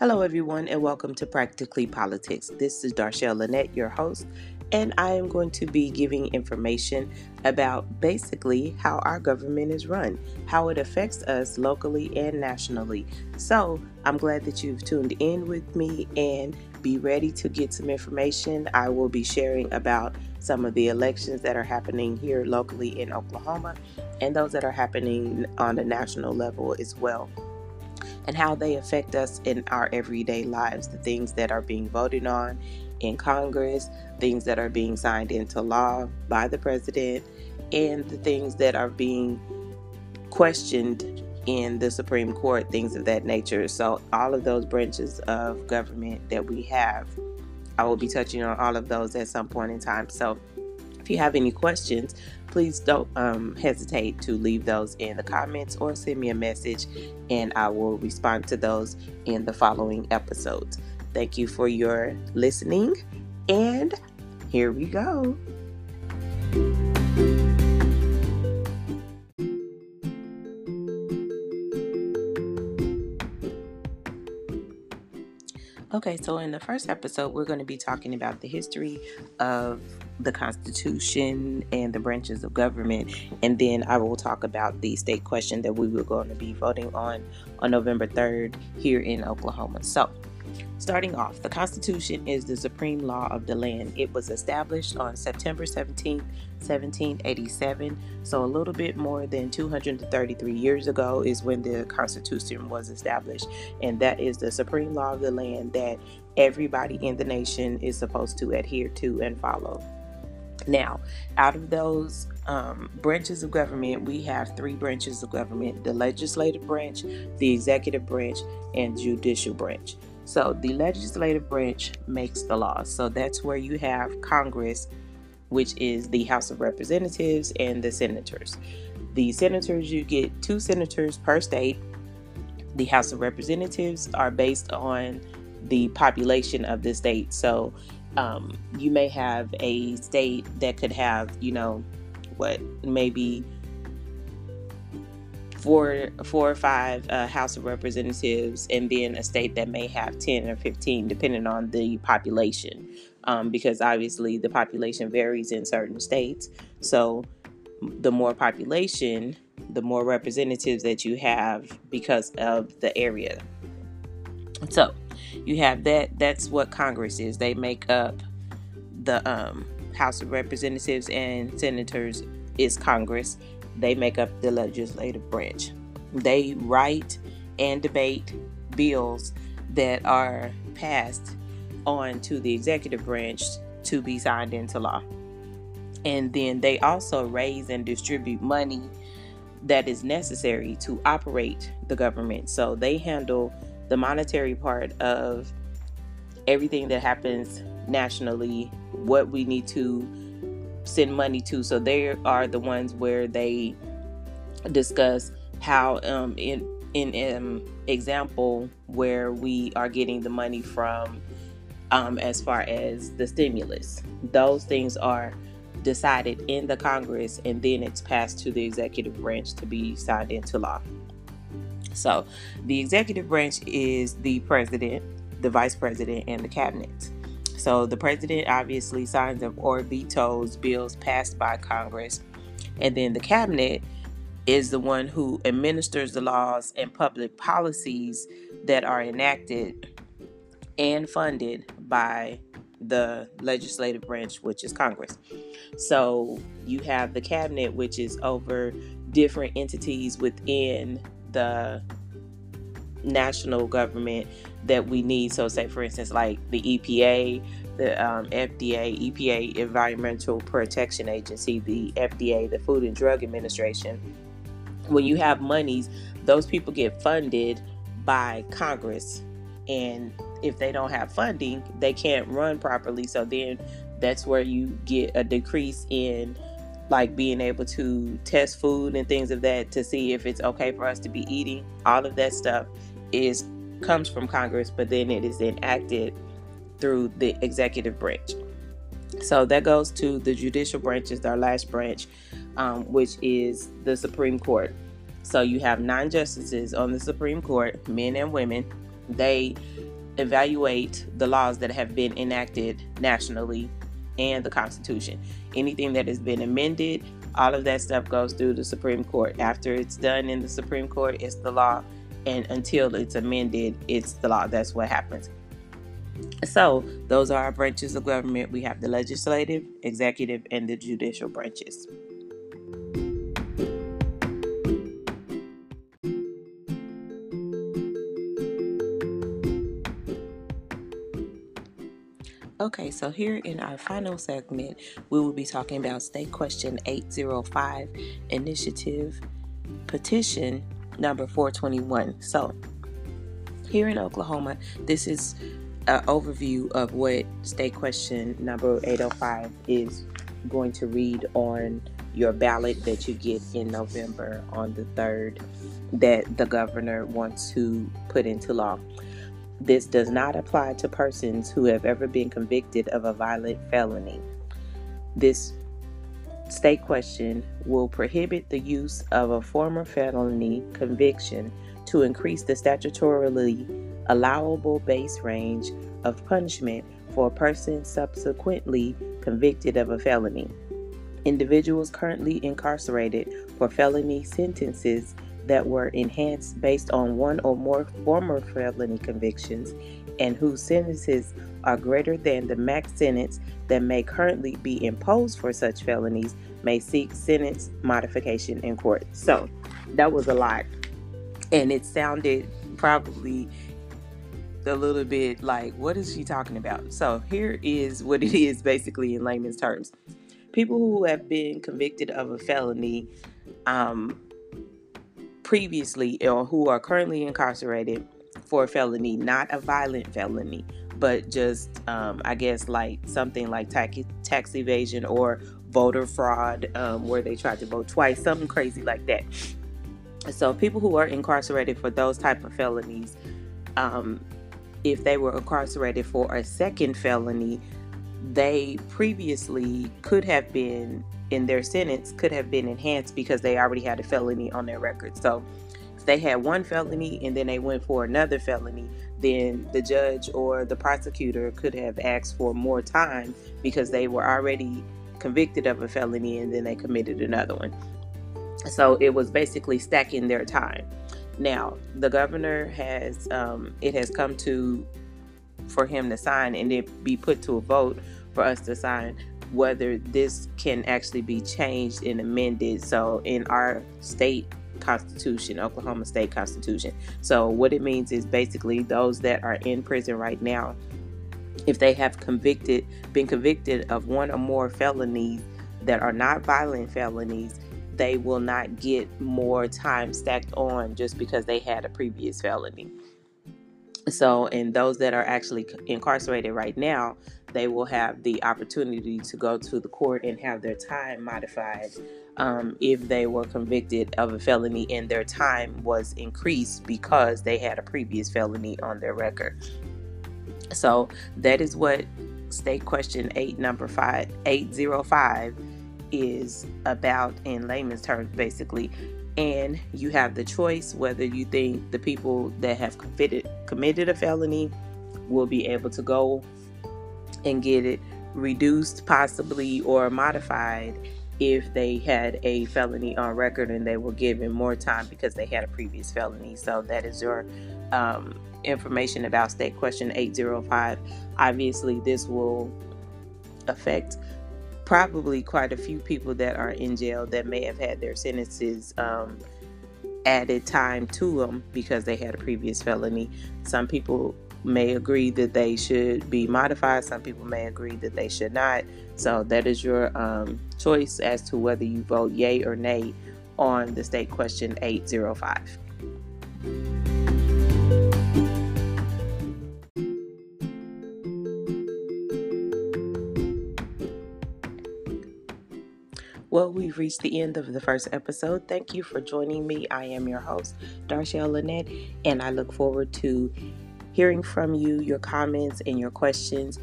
Hello, everyone, and welcome to Practically Politics. This is Darshell Lynette, your host, and I am going to be giving information about basically how our government is run, how it affects us locally and nationally. So, I'm glad that you've tuned in with me and be ready to get some information. I will be sharing about some of the elections that are happening here locally in Oklahoma and those that are happening on the national level as well and how they affect us in our everyday lives. The things that are being voted on in Congress, things that are being signed into law by the president, and the things that are being questioned in the Supreme Court, things of that nature. So, all of those branches of government that we have, I will be touching on all of those at some point in time. So, you have any questions, please don't um, hesitate to leave those in the comments or send me a message, and I will respond to those in the following episodes. Thank you for your listening, and here we go. Okay, so in the first episode, we're going to be talking about the history of the Constitution and the branches of government, and then I will talk about the state question that we were going to be voting on on November 3rd here in Oklahoma. So, Starting off, the Constitution is the supreme law of the land. It was established on September 17, 1787. So, a little bit more than 233 years ago is when the Constitution was established. And that is the supreme law of the land that everybody in the nation is supposed to adhere to and follow. Now, out of those um, branches of government, we have three branches of government the legislative branch, the executive branch, and judicial branch. So the legislative branch makes the laws. So that's where you have Congress, which is the House of Representatives, and the senators. The senators, you get two senators per state. The House of Representatives are based on the population of the state. So um, you may have a state that could have, you know, what maybe four four or five uh, House of Representatives, and then a state that may have ten or fifteen, depending on the population, um, because obviously the population varies in certain states. So the more population, the more representatives that you have because of the area. So you have that. That's what Congress is. They make up the um, House of Representatives and Senators is Congress they make up the legislative branch. They write and debate bills that are passed on to the executive branch to be signed into law. And then they also raise and distribute money that is necessary to operate the government. So they handle the monetary part of everything that happens nationally, what we need to send money to. So they are the ones where they discuss how um, in in um, example where we are getting the money from um, as far as the stimulus. Those things are decided in the Congress and then it's passed to the executive branch to be signed into law. So, the executive branch is the president, the vice president, and the cabinet. So the president obviously signs up or vetoes bills passed by Congress. And then the cabinet is the one who administers the laws and public policies that are enacted and funded by the legislative branch, which is Congress. So you have the cabinet, which is over different entities within the national government that we need. So, say for instance, like the EPA, the um, FDA, EPA, Environmental Protection Agency, the FDA, the Food and Drug Administration. When you have monies, those people get funded by Congress, and if they don't have funding, they can't run properly. So then that's where you get a decrease in like being able to test food and things of that to see if it's okay for us to be eating. All of that stuff is comes from Congress, but then it is enacted through the executive branch. So that goes to the judicial branch is our last branch, um, which is the Supreme Court. So you have nine justices on the Supreme Court, men and women. They evaluate the laws that have been enacted nationally and the Constitution. Anything that has been amended, all of that stuff goes through the Supreme Court. After it's done in the Supreme Court, it's the law, and until it's amended, it's the law. That's what happens. So, those are our branches of government. We have the legislative, executive, and the judicial branches. Okay, so here in our final segment, we will be talking about State Question 805 Initiative Petition number 421. So, here in Oklahoma, this is an overview of what State Question number 805 is going to read on your ballot that you get in November on the 3rd that the governor wants to put into law. This does not apply to persons who have ever been convicted of a violent felony. This state question will prohibit the use of a former felony conviction to increase the statutorily allowable base range of punishment for a person subsequently convicted of a felony. Individuals currently incarcerated for felony sentences that were enhanced based on one or more former felony convictions and whose sentences are greater than the max sentence that may currently be imposed for such felonies may seek sentence modification in court. So that was a lot. And it sounded probably a little bit like, what is she talking about? So here is what it is basically in layman's terms. People who have been convicted of a felony um, previously or who are currently incarcerated for a felony, not a violent felony, but just, um, I guess, like something like tax, tax evasion or voter fraud, um, where they tried to vote twice, something crazy like that. So, people who are incarcerated for those type of felonies, um, if they were incarcerated for a second felony, they previously could have been in their sentence could have been enhanced because they already had a felony on their record. So if they had one felony and then they went for another felony, then the judge or the prosecutor could have asked for more time because they were already convicted of a felony and then they committed another one. So it was basically stacking their time. Now, the governor has, um, it has come to for him to sign and it be put to a vote for us to sign whether this can actually be changed and amended. So, in our state constitution, Oklahoma state constitution. So, what it means is basically those that are in prison right now, if they have convicted, been convicted of one or more felonies that are not violent felonies, they will not get more time stacked on just because they had a previous felony. So, and those that are actually incarcerated right now, they will have the opportunity to go to the court and have their time modified um, if they were convicted of a felony and their time was increased because they had a previous felony on their record. So that is what state question 8 number 5 805 is about in layman's terms basically and you have the choice whether you think the people that have committed committed a felony will be able to go and get it reduced, possibly, or modified if they had a felony on record and they were given more time because they had a previous felony. So that is your um, information about State Question 805. Obviously, this will affect probably quite a few people that are in jail that may have had their sentences um, added time to them because they had a previous felony. Some people may agree that they should be modified. Some people may agree that they should not. So that is your um, choice as to whether you vote yay or nay on the state question 805. Well, we've reached the end of the first episode. Thank you for joining me. I am your host, Darshell Lynette, and I look forward to hearing from you, your comments, and your questions.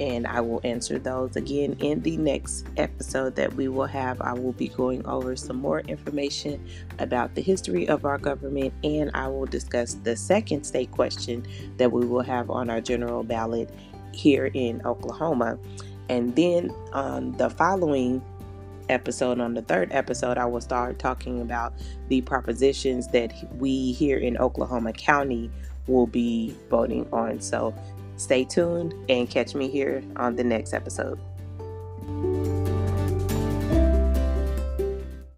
and I will answer those again in the next episode that we will have. I will be going over some more information about the history of our government, and I will discuss the second state question that we will have on our general ballot here in Oklahoma. And then on the following episode, on the third episode, I will start talking about the propositions that we here in Oklahoma County will be voting on. So stay tuned and catch me here on the next episode.